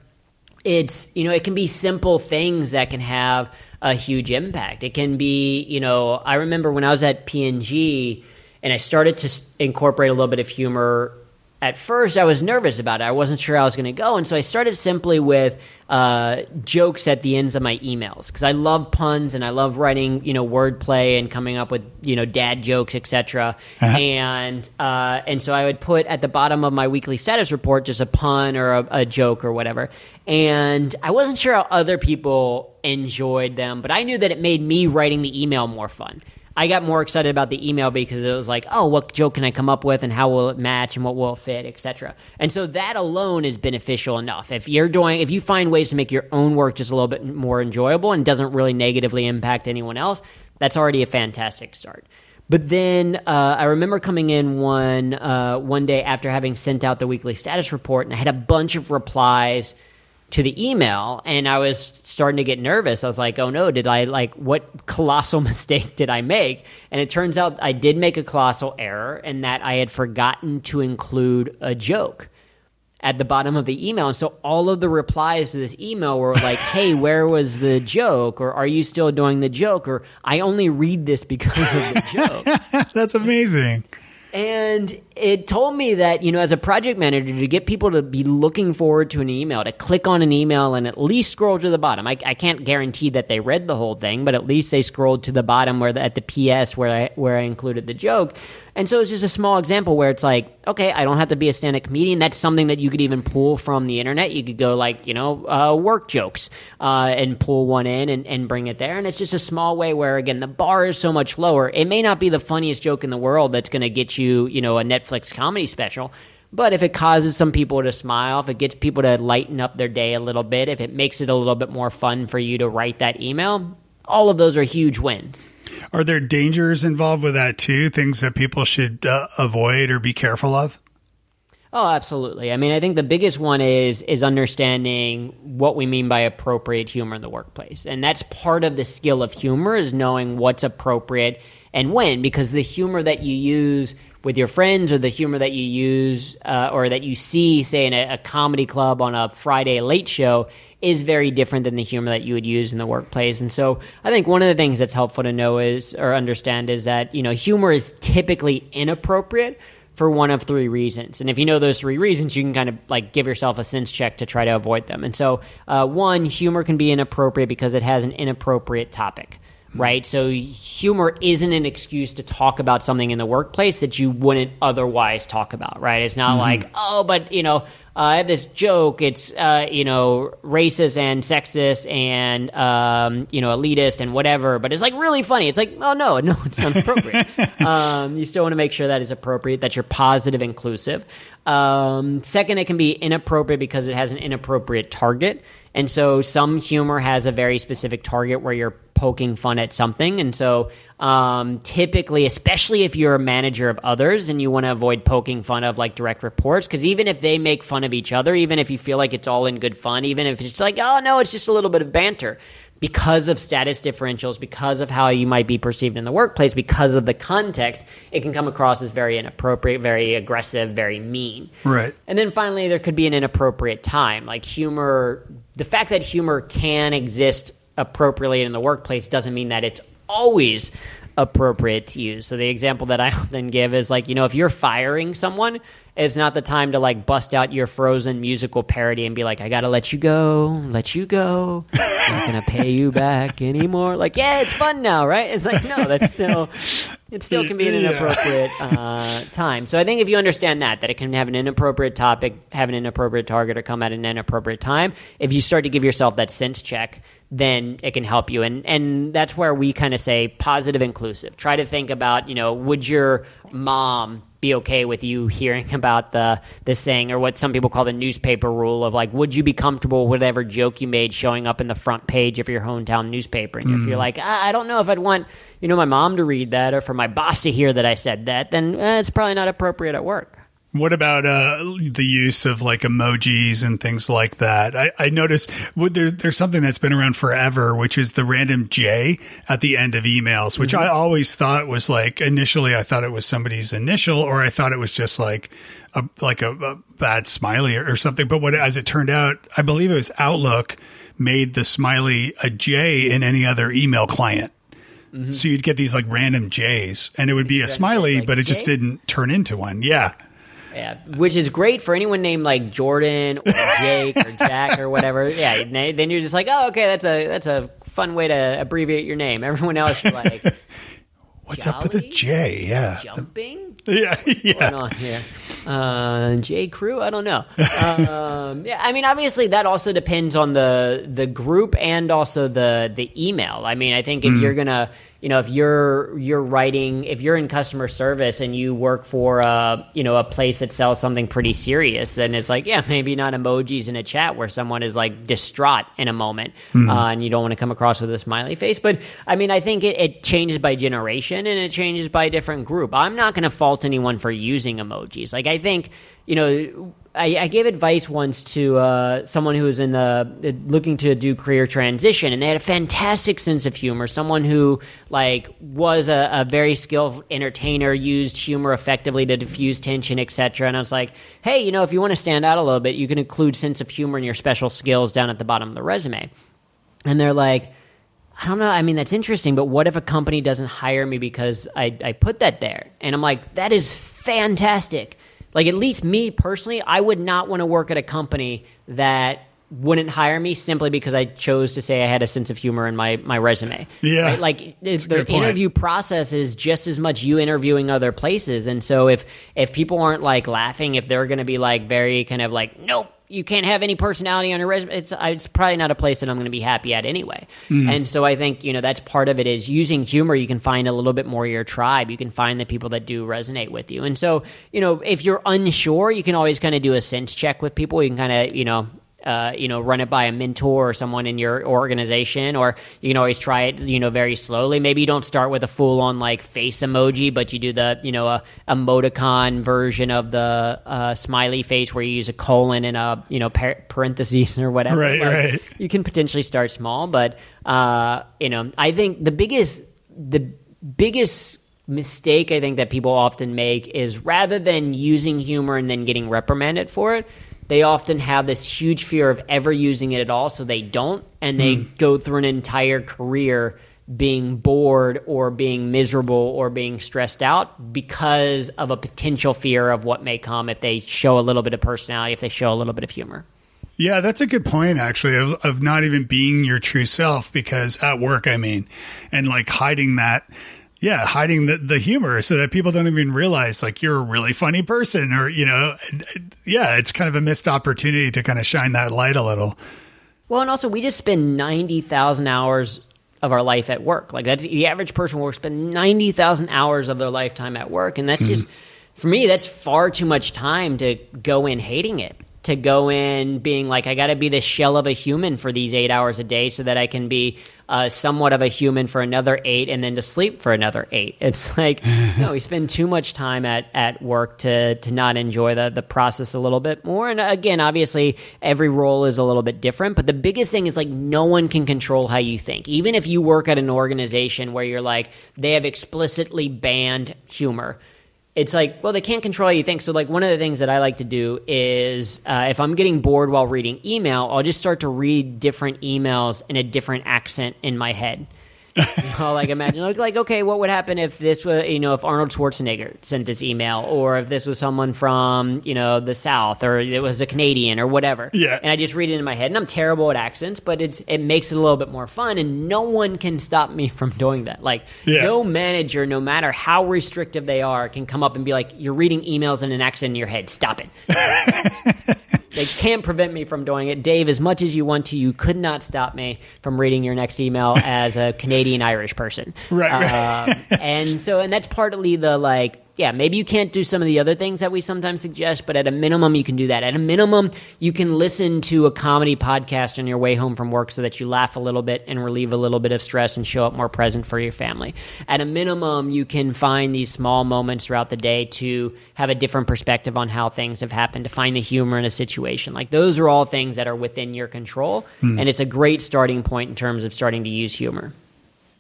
S4: it's you know it can be simple things that can have a huge impact. It can be you know I remember when I was at P&G and I started to incorporate a little bit of humor. At first, I was nervous about it. I wasn't sure how I was going to go, and so I started simply with uh, jokes at the ends of my emails because I love puns and I love writing, you know, wordplay and coming up with, you know, dad jokes, etc. And uh, and so I would put at the bottom of my weekly status report just a pun or a, a joke or whatever. And I wasn't sure how other people enjoyed them, but I knew that it made me writing the email more fun. I got more excited about the email because it was like, oh, what joke can I come up with and how will it match and what will it fit, etc. And so that alone is beneficial enough. If you're doing, if you find ways to make your own work just a little bit more enjoyable and doesn't really negatively impact anyone else, that's already a fantastic start. But then uh, I remember coming in one uh, one day after having sent out the weekly status report, and I had a bunch of replies to the email and I was starting to get nervous. I was like, "Oh no, did I like what colossal mistake did I make?" And it turns out I did make a colossal error and that I had forgotten to include a joke. at the bottom of the email. And so all of the replies to this email were like, hey, where was the joke? Or are you still doing the joke? Or I only read this because of the joke.
S1: That's amazing.
S4: And it told me that, you know, as a project manager, to get people to be looking forward to an email, to click on an email and at least scroll to the bottom. I, I can't guarantee that they read the whole thing, but at least they scrolled to the bottom where the, at the PS where I, where I included the joke. And so it's just a small example where it's like, okay, I don't have to be a stand up comedian. That's something that you could even pull from the internet. You could go like, you know, uh, work jokes uh, and pull one in and, and bring it there. And it's just a small way where, again, the bar is so much lower. It may not be the funniest joke in the world that's going to get you, you know, a Netflix comedy special. But if it causes some people to smile, if it gets people to lighten up their day a little bit, if it makes it a little bit more fun for you to write that email, all of those are huge wins.
S1: Are there dangers involved with that too? Things that people should uh, avoid or be careful of?
S4: Oh, absolutely. I mean, I think the biggest one is is understanding what we mean by appropriate humor in the workplace. And that's part of the skill of humor is knowing what's appropriate and when because the humor that you use with your friends or the humor that you use uh, or that you see say in a, a comedy club on a Friday late show is very different than the humor that you would use in the workplace. And so I think one of the things that's helpful to know is or understand is that, you know, humor is typically inappropriate for one of three reasons. And if you know those three reasons, you can kind of like give yourself a sense check to try to avoid them. And so, uh, one, humor can be inappropriate because it has an inappropriate topic right? So humor isn't an excuse to talk about something in the workplace that you wouldn't otherwise talk about, right? It's not like, oh, but you know, uh, I have this joke. It's uh, you know racist and sexist and um, you know elitist and whatever, but it's like really funny. It's like, oh no, no, it's not appropriate. um, you still want to make sure that is appropriate, that you're positive, inclusive. Um, second, it can be inappropriate because it has an inappropriate target. And so some humor has a very specific target where you're poking fun at something. And so um, typically, especially if you're a manager of others and you want to avoid poking fun of like direct reports, because even if they make fun of each other, even if you feel like it's all in good fun, even if it's like, oh no, it's just a little bit of banter, because of status differentials, because of how you might be perceived in the workplace, because of the context, it can come across as very inappropriate, very aggressive, very mean.
S1: Right.
S4: And then finally, there could be an inappropriate time. Like humor, the fact that humor can exist appropriately in the workplace doesn't mean that it's always appropriate to use. So the example that I often give is like, you know, if you're firing someone, it's not the time to like bust out your frozen musical parody and be like, I gotta let you go, let you go. I'm not gonna pay you back anymore. Like, yeah, it's fun now, right? It's like, no, that's still it still can be an inappropriate uh, time. So I think if you understand that, that it can have an inappropriate topic, have an inappropriate target, or come at an inappropriate time, if you start to give yourself that sense check, then it can help you. And and that's where we kind of say positive inclusive. Try to think about, you know, would your mom be okay with you hearing about the this thing or what some people call the newspaper rule of like would you be comfortable with whatever joke you made showing up in the front page of your hometown newspaper and if you're like I, I don't know if I'd want you know my mom to read that or for my boss to hear that I said that then eh, it's probably not appropriate at work
S1: What about uh, the use of like emojis and things like that? I, I noticed well, there, there's something that's been around forever, which is the random J at the end of emails, which I always thought was like initially I thought it was somebody's initial, or I thought it was just like a like a, a bad smiley or, or something. But what as it turned out, I believe it was Outlook made the smiley a J in any other email client. So you'd get these like random J's, and it would be a smiley,
S4: like
S1: but it just didn't turn into one. Yeah.
S4: Yeah which is great for anyone named like Jordan or Jake or Jack or whatever yeah then you're just like oh okay that's a that's a fun way to abbreviate your name everyone else you're like
S1: What's up with the J? Yeah.
S4: jumping
S1: Yeah.
S4: going
S1: Yeah.
S4: on here? Uh, J. Crew? I don't know. Um, yeah, I mean, obviously that also depends on the the group and also the the email. I mean, I think if you're gonna, you know, if you're you're writing, if you're in customer service and you work for a you know a place that sells something pretty serious, then it's like, yeah, maybe not emojis in a chat where someone is like distraught in a moment, uh, and you don't want to come across with a smiley face. But I mean, I think it, it changes by generation and it changes by different group. I'm not going to fault anyone for using emojis. Like I think you know I, I gave advice once to uh, someone who was in the looking to do career transition, and they had a fantastic sense of humor. Someone who like was a, a very skilled entertainer, used humor effectively to diffuse tension, etc. And I was like, hey, you know, if you want to stand out a little bit, you can include sense of humor in your special skills down at the bottom of the resume. And they're like, I don't know. I mean, that's interesting, but what if a company doesn't hire me because I, I put that there? And I'm like, that is fantastic. Like, at least me personally, I would not want to work at a company that wouldn't hire me simply because I chose to say I had a sense of humor in my, my resume.
S1: Yeah.
S4: Right? Like the interview process is just as much you interviewing other places. And so if if people aren't like laughing, if they're gonna be like very kind of like, nope, you can't have any personality on your resume. It's it's probably not a place that I'm going to be happy at anyway. Mm. And so I think you know that's part of it is using humor. You can find a little bit more your tribe. You can find the people that do resonate with you. And so you know if you're unsure, you can always kind of do a sense check with people. You can kind of you know uh, you know, run it by a mentor or someone in your organization, or you can always try it, you know, very slowly. Maybe you don't start with a full on like face emoji, but you do the, you know, a emoticon version of the uh, smiley face where you use a colon and a, you know, par- parentheses or whatever.
S1: Right,
S4: like,
S1: right.
S4: You can potentially start small, but, uh, you know, I think the biggest, the biggest mistake I think that people often make is rather than using humor and then getting reprimanded for it, they often have this huge fear of ever using it at all, so they don't, and they mm. go through an entire career being bored or being miserable or being stressed out because of a potential fear of what may come if they show a little bit of personality, if they show a little bit of humor.
S1: Yeah, that's a good point, actually, of, of not even being your true self because at work, I mean, and like hiding that yeah, hiding the, the humor so that people don't even realize like you're a really funny person or, you know, yeah, it's kind of a missed opportunity to kind of shine that light a little.
S4: Well, and also we just spend 90,000 hours of our life at work. Like that's the average person will spend 90,000 hours of their lifetime at work. And that's mm-hmm. just, for me, that's far too much time to go in hating it to go in being like I got to be the shell of a human for these eight hours a day so that I can be uh, somewhat of a human for another eight and then to sleep for another eight. It's like no, we spend too much time at, at work to to not enjoy the the process a little bit more. And again, obviously, every role is a little bit different, but the biggest thing is like no one can control how you think. Even if you work at an organization where you're like they have explicitly banned humor it's like, well, they can't control how you think. So, like, one of the things that I like to do is uh, if I'm getting bored while reading email, I'll just start to read different emails in a different accent in my head. you know, like imagine like, like okay what would happen if this was you know if arnold schwarzenegger sent this email or if this was someone from you know the south or it was a canadian or whatever?
S1: Yeah.
S4: And i just read it in my head and i'm terrible at accents but it's it makes it a little bit more fun and no one can stop me from doing that. Like yeah. no manager no matter how restrictive they are can come up and be like you're reading emails in an accent in your head. Stop it They can't prevent me from doing it. Dave, as much as you want to, you could not stop me from reading your next email as a Canadian Irish person.
S1: Right. right.
S4: Um, and so, and that's partly the like, yeah, maybe you can't do some of the other things that we sometimes suggest, but at a minimum, you can do that. At a minimum, you can listen to a comedy podcast on your way home from work so that you laugh a little bit and relieve a little bit of stress and show up more present for your family. At a minimum, you can find these small moments throughout the day to have a different perspective on how things have happened, to find the humor in a situation. Like those are all things that are within your control. Mm. And it's a great starting point in terms of starting to use humor.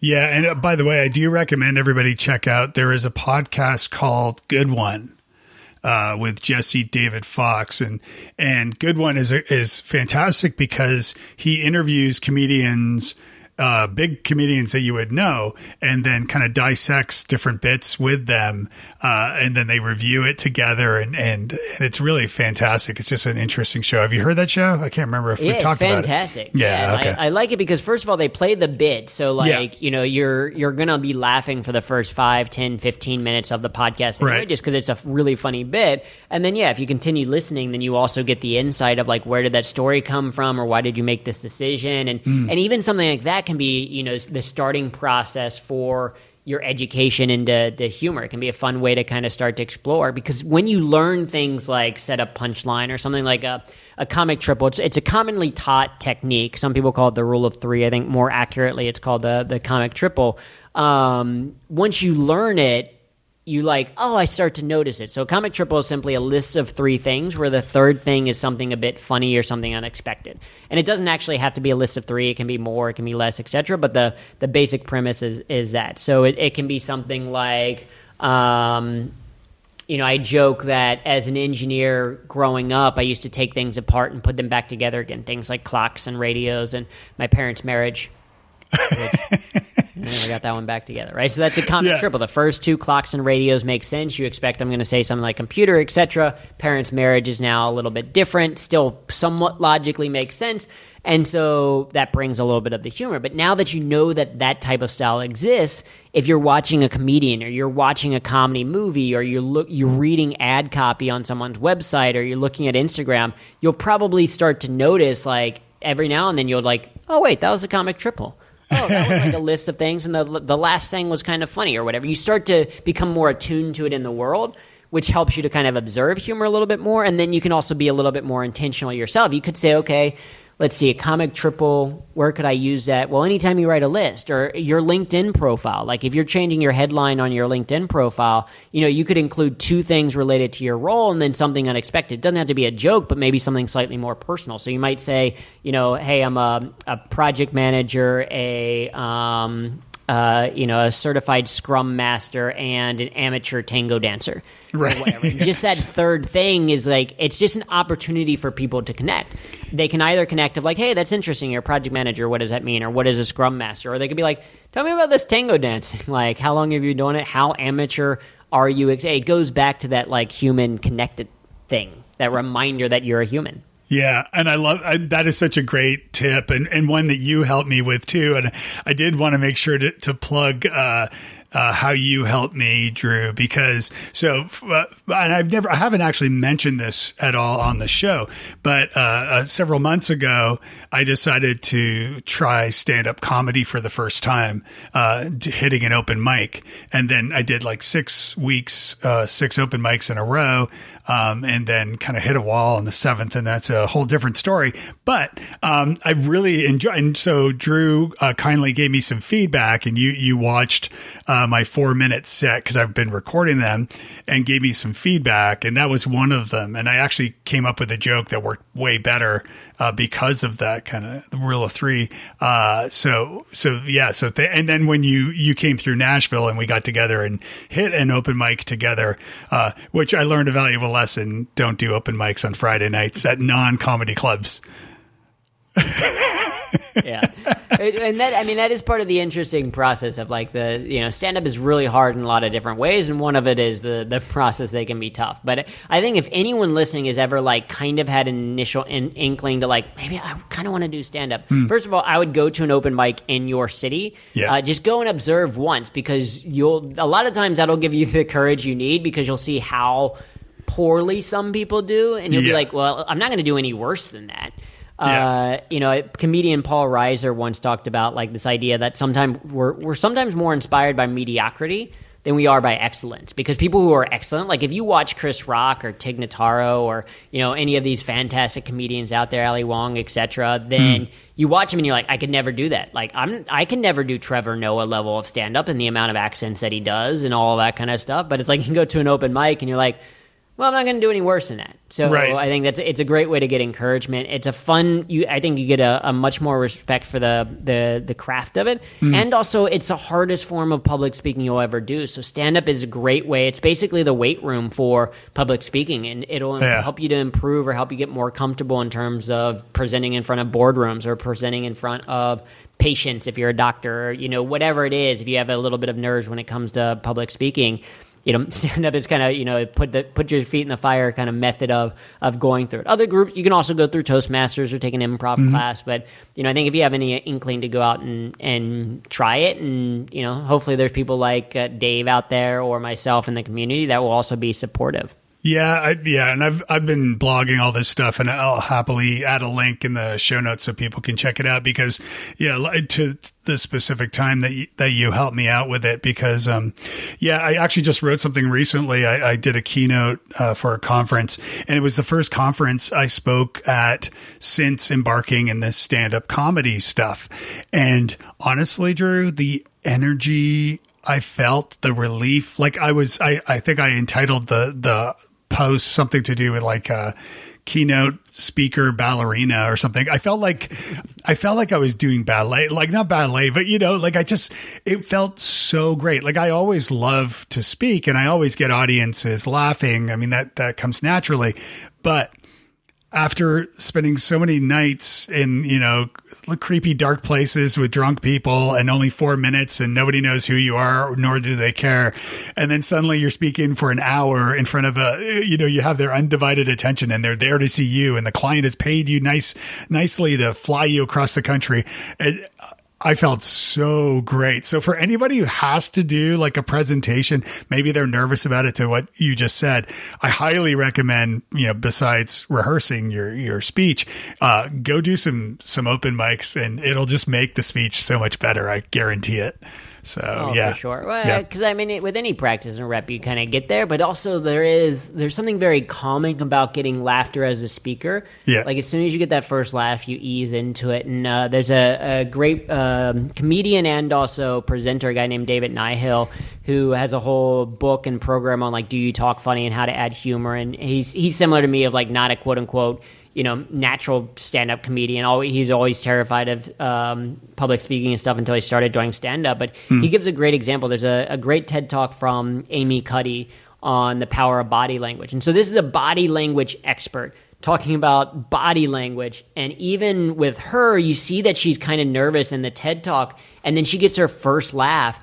S1: Yeah, and uh, by the way, I do recommend everybody check out. There is a podcast called Good One uh, with Jesse David Fox, and and Good One is is fantastic because he interviews comedians uh, big comedians that you would know, and then kind of dissects different bits with them, uh, and then they review it together, and, and, and it's really fantastic. It's just an interesting show. Have you heard that show? I can't remember if
S4: yeah,
S1: we talked
S4: fantastic.
S1: about it. Yeah,
S4: yeah
S1: okay.
S4: I, I, like it because first of all, they play the bit, so like yeah. you know you're you're gonna be laughing for the first 5, 10, 15 minutes of the podcast, anyway,
S1: right?
S4: Just because it's a really funny bit, and then yeah, if you continue listening, then you also get the insight of like where did that story come from, or why did you make this decision, and mm. and even something like that can be you know the starting process for your education into the humor. It can be a fun way to kind of start to explore because when you learn things like set up punchline or something like a, a comic triple, it's, it's a commonly taught technique. Some people call it the rule of three. I think more accurately, it's called the, the comic triple. Um, once you learn it, you like, oh, I start to notice it. So, comic triple is simply a list of three things where the third thing is something a bit funny or something unexpected. And it doesn't actually have to be a list of three, it can be more, it can be less, etc. But the, the basic premise is, is that. So, it, it can be something like, um, you know, I joke that as an engineer growing up, I used to take things apart and put them back together again. Things like clocks and radios and my parents' marriage. I never got that one back together, right? So that's a comic
S1: Yeah.
S4: triple. The first two clocks and radios make sense. You expect I'm going to say something like computer, etc. Parents' marriage is now a little bit different, still somewhat logically makes sense. And so that brings a little bit of the humor. But now that you know that that type of style exists, if you're watching a comedian or you're watching a comedy movie or you're look you're reading ad copy on someone's website or you're looking at Instagram, you'll probably start to notice like every now and then you'll like, oh wait, that was a comic triple. Oh, that was like a list of things, and the the last thing was kind of funny or whatever. You start to become more attuned to it in the world, which helps you to kind of observe humor a little bit more, and then you can also be a little bit more intentional yourself. You could say, okay, let's see, a comic triple. Where could I use that? Well, anytime you write a list or your LinkedIn profile, like if you're changing your headline on your LinkedIn profile, you know, you could include two things related to your role and then something unexpected. It doesn't have to be a joke, but maybe something slightly more personal. So you might say, you know, hey, I'm a, a project manager, a um, uh, you know, a certified Scrum master and an amateur tango dancer,
S1: Right.
S4: Or whatever. just that third thing is like it's just an opportunity for people to connect. They can either connect of like, hey, that's interesting. You're a project manager. What does that mean? Or what is a Scrum master? Or they could be like, tell me about this tango dancing. Like, how long have you been doing it? How amateur are you? It goes back to that like human connected thing, that reminder that you're a human.
S1: Yeah, and I love I, that is such a great tip and, and one that you helped me with too. And I did want to make sure to, to plug uh, uh, how you helped me, Drew, because so uh, and I've never I haven't actually mentioned this at all on the show, but uh, uh, several months ago I decided to try stand up comedy for the first time, uh, hitting an open mic, and then I did like six weeks, uh, six open mics in a row um, and then kind of hit a wall on the seventh, and that's a whole different story. But um, I really enjoy, and so Drew uh, kindly gave me some feedback, and you you watched uh, my four minute set because I've been recording them, and gave me some feedback, and that was one of them. And I actually came up with a joke that worked way better uh, because of that kind of the rule of three. Uh, so so yeah, so th- and then when you you came through Nashville and we got together and hit an open mic together, uh, which I learned a valuable lesson: don't do open mics on Friday nights at non comedy clubs.
S4: yeah and that i mean that is part of the interesting process of like the you know stand up is really hard in a lot of different ways and one of it is the the process they can be tough but i think if anyone listening has ever like kind of had an initial in, inkling to like maybe i kind of want to do stand up first of all i would go to an open mic in your city
S1: Yeah.
S4: uh, just go and observe once because you'll a lot of times that'll give you the courage you need because you'll see how poorly some people do and you'll be like well i'm not going to do any worse than that
S1: Yeah.
S4: uh, you know, comedian Paul Reiser once talked about like this idea that sometimes we're we're sometimes more inspired by mediocrity than we are by excellence. Because people who are excellent, like if you watch Chris Rock or Tig Notaro or you know any of these fantastic comedians out there, Ali Wong, etc., then you watch them and you're like, I could never do that. Like I'm, I can never do Trevor Noah level of stand up and the amount of accents that he does and all that kind of stuff. But it's like you can go to an open mic and you're like. Well, I'm not going to do any worse than that. So
S1: Right.
S4: I think that's it's a great way to get encouragement. It's a fun. You, I think you get a, a much more respect for the the the craft of it, mm. and also it's the hardest form of public speaking you'll ever do. So stand up is a great way. It's basically the weight room for public speaking, and it'll
S1: Yeah.
S4: help you to improve or help you get more comfortable in terms of presenting in front of boardrooms or presenting in front of patients if you're a doctor or you know whatever it is if you have a little bit of nerves when it comes to public speaking you know stand up is kind of you know put the put your feet in the fire kind of method of of going through it. Other groups you can also go through toastmasters or take an improv class but you know i think if you have any inkling to go out and and try it and you know hopefully there's people like uh, dave out there or myself in the community that will also be supportive
S1: Yeah, I, yeah, and I've I've been blogging all this stuff, and I'll happily add a link in the show notes so people can check it out. Because yeah, to the specific time that you, that you helped me out with it, because um, yeah, I actually just wrote something recently. I, I did a keynote uh, for a conference, and it was the first conference I spoke at since embarking in this stand up comedy stuff. And honestly, Drew, the energy I felt the relief. Like I was, I, I think I entitled the, the post something to do with like a keynote speaker ballerina or something. I felt like, I felt like I was doing ballet, like not ballet, but you know, like I just, it felt so great. Like I always love to speak and I always get audiences laughing. I mean, that, that comes naturally, but after spending so many nights in, you know, creepy dark places with drunk people and only four minutes and nobody knows who you are, nor do they care. And then suddenly you're speaking for an hour in front of a, you know, you have their undivided attention and they're there to see you and the client has paid you nice, nicely to fly you across the country. I felt so great. So for anybody who has to do like a presentation, maybe they're nervous about it to what you just said. I highly recommend, you know, besides rehearsing your, your speech, uh, go do some, some open mics and it'll just make the speech so much better. I guarantee it. So
S4: Oh,
S1: yeah,
S4: for sure. Well,
S1: Yeah.
S4: because I mean, it, with any practice and rep, you kind of get there. But also, there is there's something very calming about getting laughter as a speaker.
S1: Yeah.
S4: Like as soon as you get that first laugh, you ease into it. And uh, there's a, a great um, comedian and also presenter, a guy named David Nihill, who has a whole book and program on like, do you talk funny and how to add humor. And he's he's similar to me of like not a quote unquote you know, natural stand-up comedian. Always, he's always terrified of um, public speaking and stuff until he started doing stand-up. But he gives a great example. There's a, a great TED talk from Amy Cuddy on the power of body language, and so this is a body language expert talking about body language. And even with her, you see that she's kind of nervous in the TED talk, and then she gets her first laugh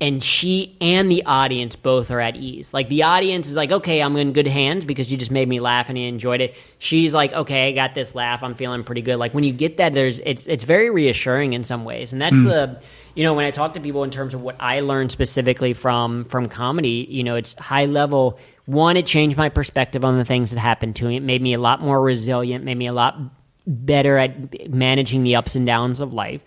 S4: and she and the audience both are at ease. Like the audience is like, okay, I'm in good hands because you just made me laugh and he enjoyed it. She's like, okay, I got this laugh. I'm feeling pretty good. Like when you get that, there's it's it's very reassuring in some ways, and that's mm. the you know when I talk to people in terms of what I learned specifically from from comedy, you know, it's high level. One, it changed my perspective on the things that happened to me. It made me a lot more resilient. Made me a lot better at managing the ups and downs of life.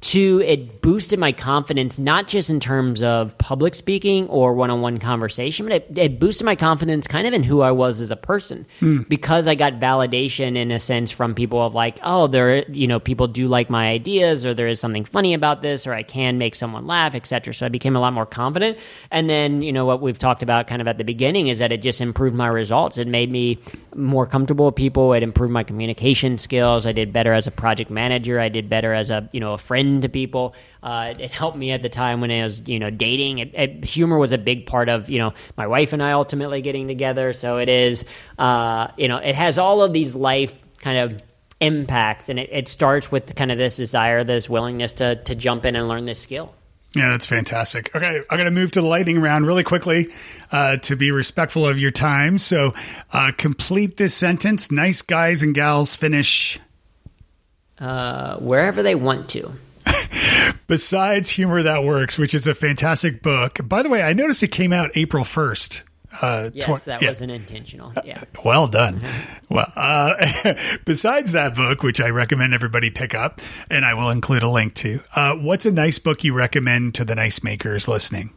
S4: Two, it boosted my confidence, not just in terms of public speaking or one on one conversation, but it, it boosted my confidence kind of in who I was as a person hmm. because I got validation in a sense from people of like, oh, there, you know, people do like my ideas or there is something funny about this or I can make someone laugh, etc. So I became a lot more confident. And then, you know, what we've talked about kind of at the beginning is that it just improved my results. It made me more comfortable with people. It improved my communication skills. I did better as a project manager. I did better as a, you know, a friend to people. Uh, it helped me at the time when I was, you know, dating. It, it, humor was a big part of, you know, my wife and I ultimately getting together. So it is, uh, you know, it has all of these life kind of impacts, and it, it starts with kind of this desire, this willingness to to jump in and learn this skill.
S1: Yeah, that's fantastic. Okay, I'm going to move to the lightning round really quickly uh, to be respectful of your time. So, uh, complete this sentence. Nice guys and gals finish.
S4: Uh, wherever they want to.
S1: Besides Humor That Works, which is a fantastic book. By the way, I noticed it came out April 1st. Uh,
S4: Yes,
S1: tw-
S4: that
S1: yeah.
S4: wasn't intentional. Yeah.
S1: Well done. Well, uh, besides that book, which I recommend everybody pick up, and I will include a link to, uh, what's a nice book you recommend to the nice makers listening?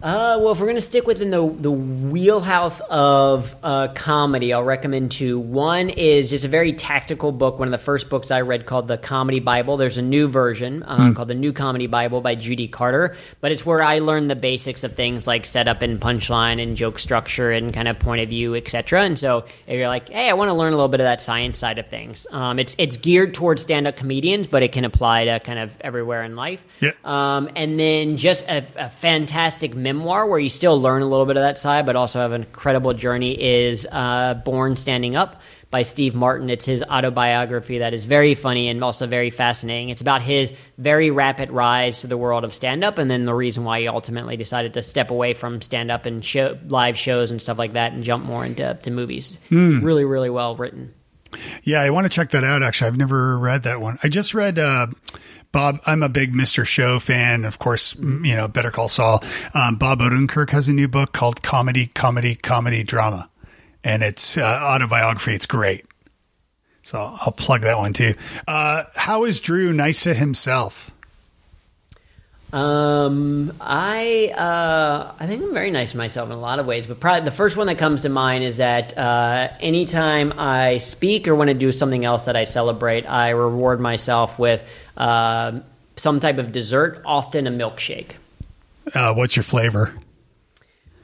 S4: Uh, well, if we're going to stick within the the wheelhouse of uh, comedy, I'll recommend two. One is just a very tactical book. One of the first books I read called the Comedy Bible. There's a new version uh, called the New Comedy Bible by Judy Carter, but it's where I learned the basics of things like setup and punchline and joke structure and kind of point of view, etc. And so if you're like, hey, I want to learn a little bit of that science side of things. Um, it's it's geared towards stand up comedians, but it can apply to kind of everywhere in life.
S1: Yeah.
S4: Um, and then just a, a fantastic memoir where you still learn a little bit of that side, but also have an incredible journey is uh, Born Standing Up by Steve Martin. It's his autobiography that is very funny and also very fascinating. It's about his very rapid rise to the world of stand up and then the reason why he ultimately decided to step away from stand up and show, live shows and stuff like that and jump more into to movies. Really, really well written.
S1: Yeah, I want to check that out. Actually, I've never read that one. I just read uh, Bob. I'm a big Mr. Show fan. Of course, you know Better Call Saul. Um, Bob Odenkirk has a new book called Comedy, Comedy, Comedy, Drama, and it's uh, autobiography. It's great. So I'll plug that one too. Uh, how is Drew nice to himself?
S4: Um, I uh, I think I'm very nice to myself in a lot of ways, but probably the first one that comes to mind is that uh, anytime I speak or want to do something else that I celebrate, I reward myself with uh, some type of dessert, often a milkshake.
S1: Uh, what's your flavor?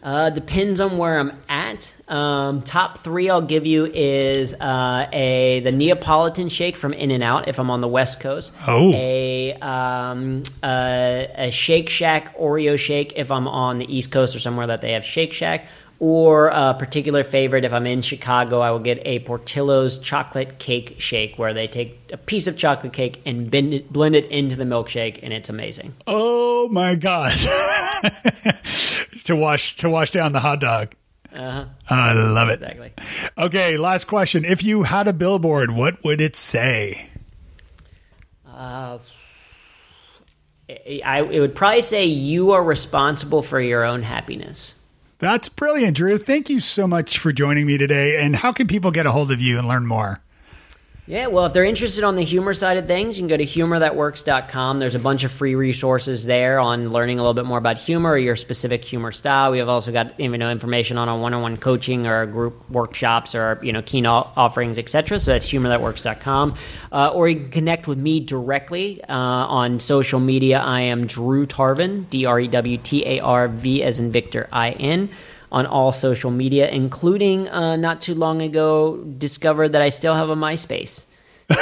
S4: Uh, depends on where I'm at. Um, top three I'll give you is uh, a the Neapolitan shake from In-N-Out if I'm on the West Coast.
S1: Oh.
S4: A um, uh, a Shake Shack Oreo shake if I'm on the East Coast or somewhere that they have Shake Shack. Or a particular favorite if I'm in Chicago, I will get a Portillo's chocolate cake shake where they take a piece of chocolate cake and blend it, blend it into the milkshake, and it's amazing.
S1: Oh my god! to wash to wash down the hot dog.
S4: Uh-huh.
S1: I love it.
S4: Exactly.
S1: Okay, last question. If you had a billboard, what would it say?
S4: Uh, I, it would probably say you are responsible for your own happiness.
S1: That's brilliant, Drew. Thank you so much for joining me today. And how can people get a hold of you and learn more?
S4: Yeah, well, if they're interested on the humor side of things, you can go to humorthatworks.com. There's a bunch of free resources there on learning a little bit more about humor or your specific humor style. We have also got you know information on our one-on-one coaching or group workshops or you know keynote offerings, etc. So that's humorthatworks.com. Uh, or you can connect with me directly uh, on social media. I am Drew Tarvin, D R E W T A R V as in Victor I N on all social media, including uh, not too long ago discovered that I still have a MySpace. So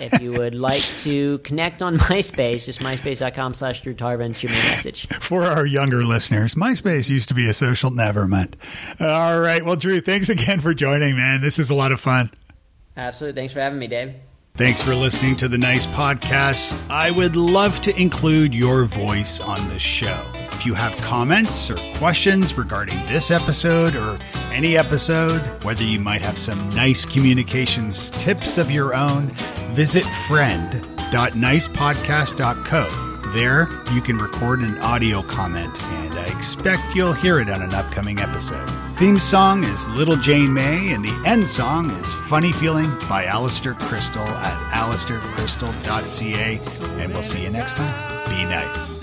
S4: if you would like to connect on MySpace, just myspace.com slash Drew Tarvin, shoot me a message.
S1: For our younger listeners, MySpace used to be a social never meant. All right. Well, Drew, thanks again for joining, man. This is a lot of fun.
S4: Absolutely. Thanks for having me, Dave.
S1: Thanks for listening to the Nice Podcast. I would love to include your voice on the show. If you have comments or questions regarding this episode or any episode, whether you might have some nice communications tips of your own, visit friend.nicepodcast.co. There, you can record an audio comment, and I expect you'll hear it on an upcoming episode. Theme song is Little Jane May, and the end song is Funny Feeling by Alistair Crystal at alistaircrystal.ca. And we'll see you next time. Be nice.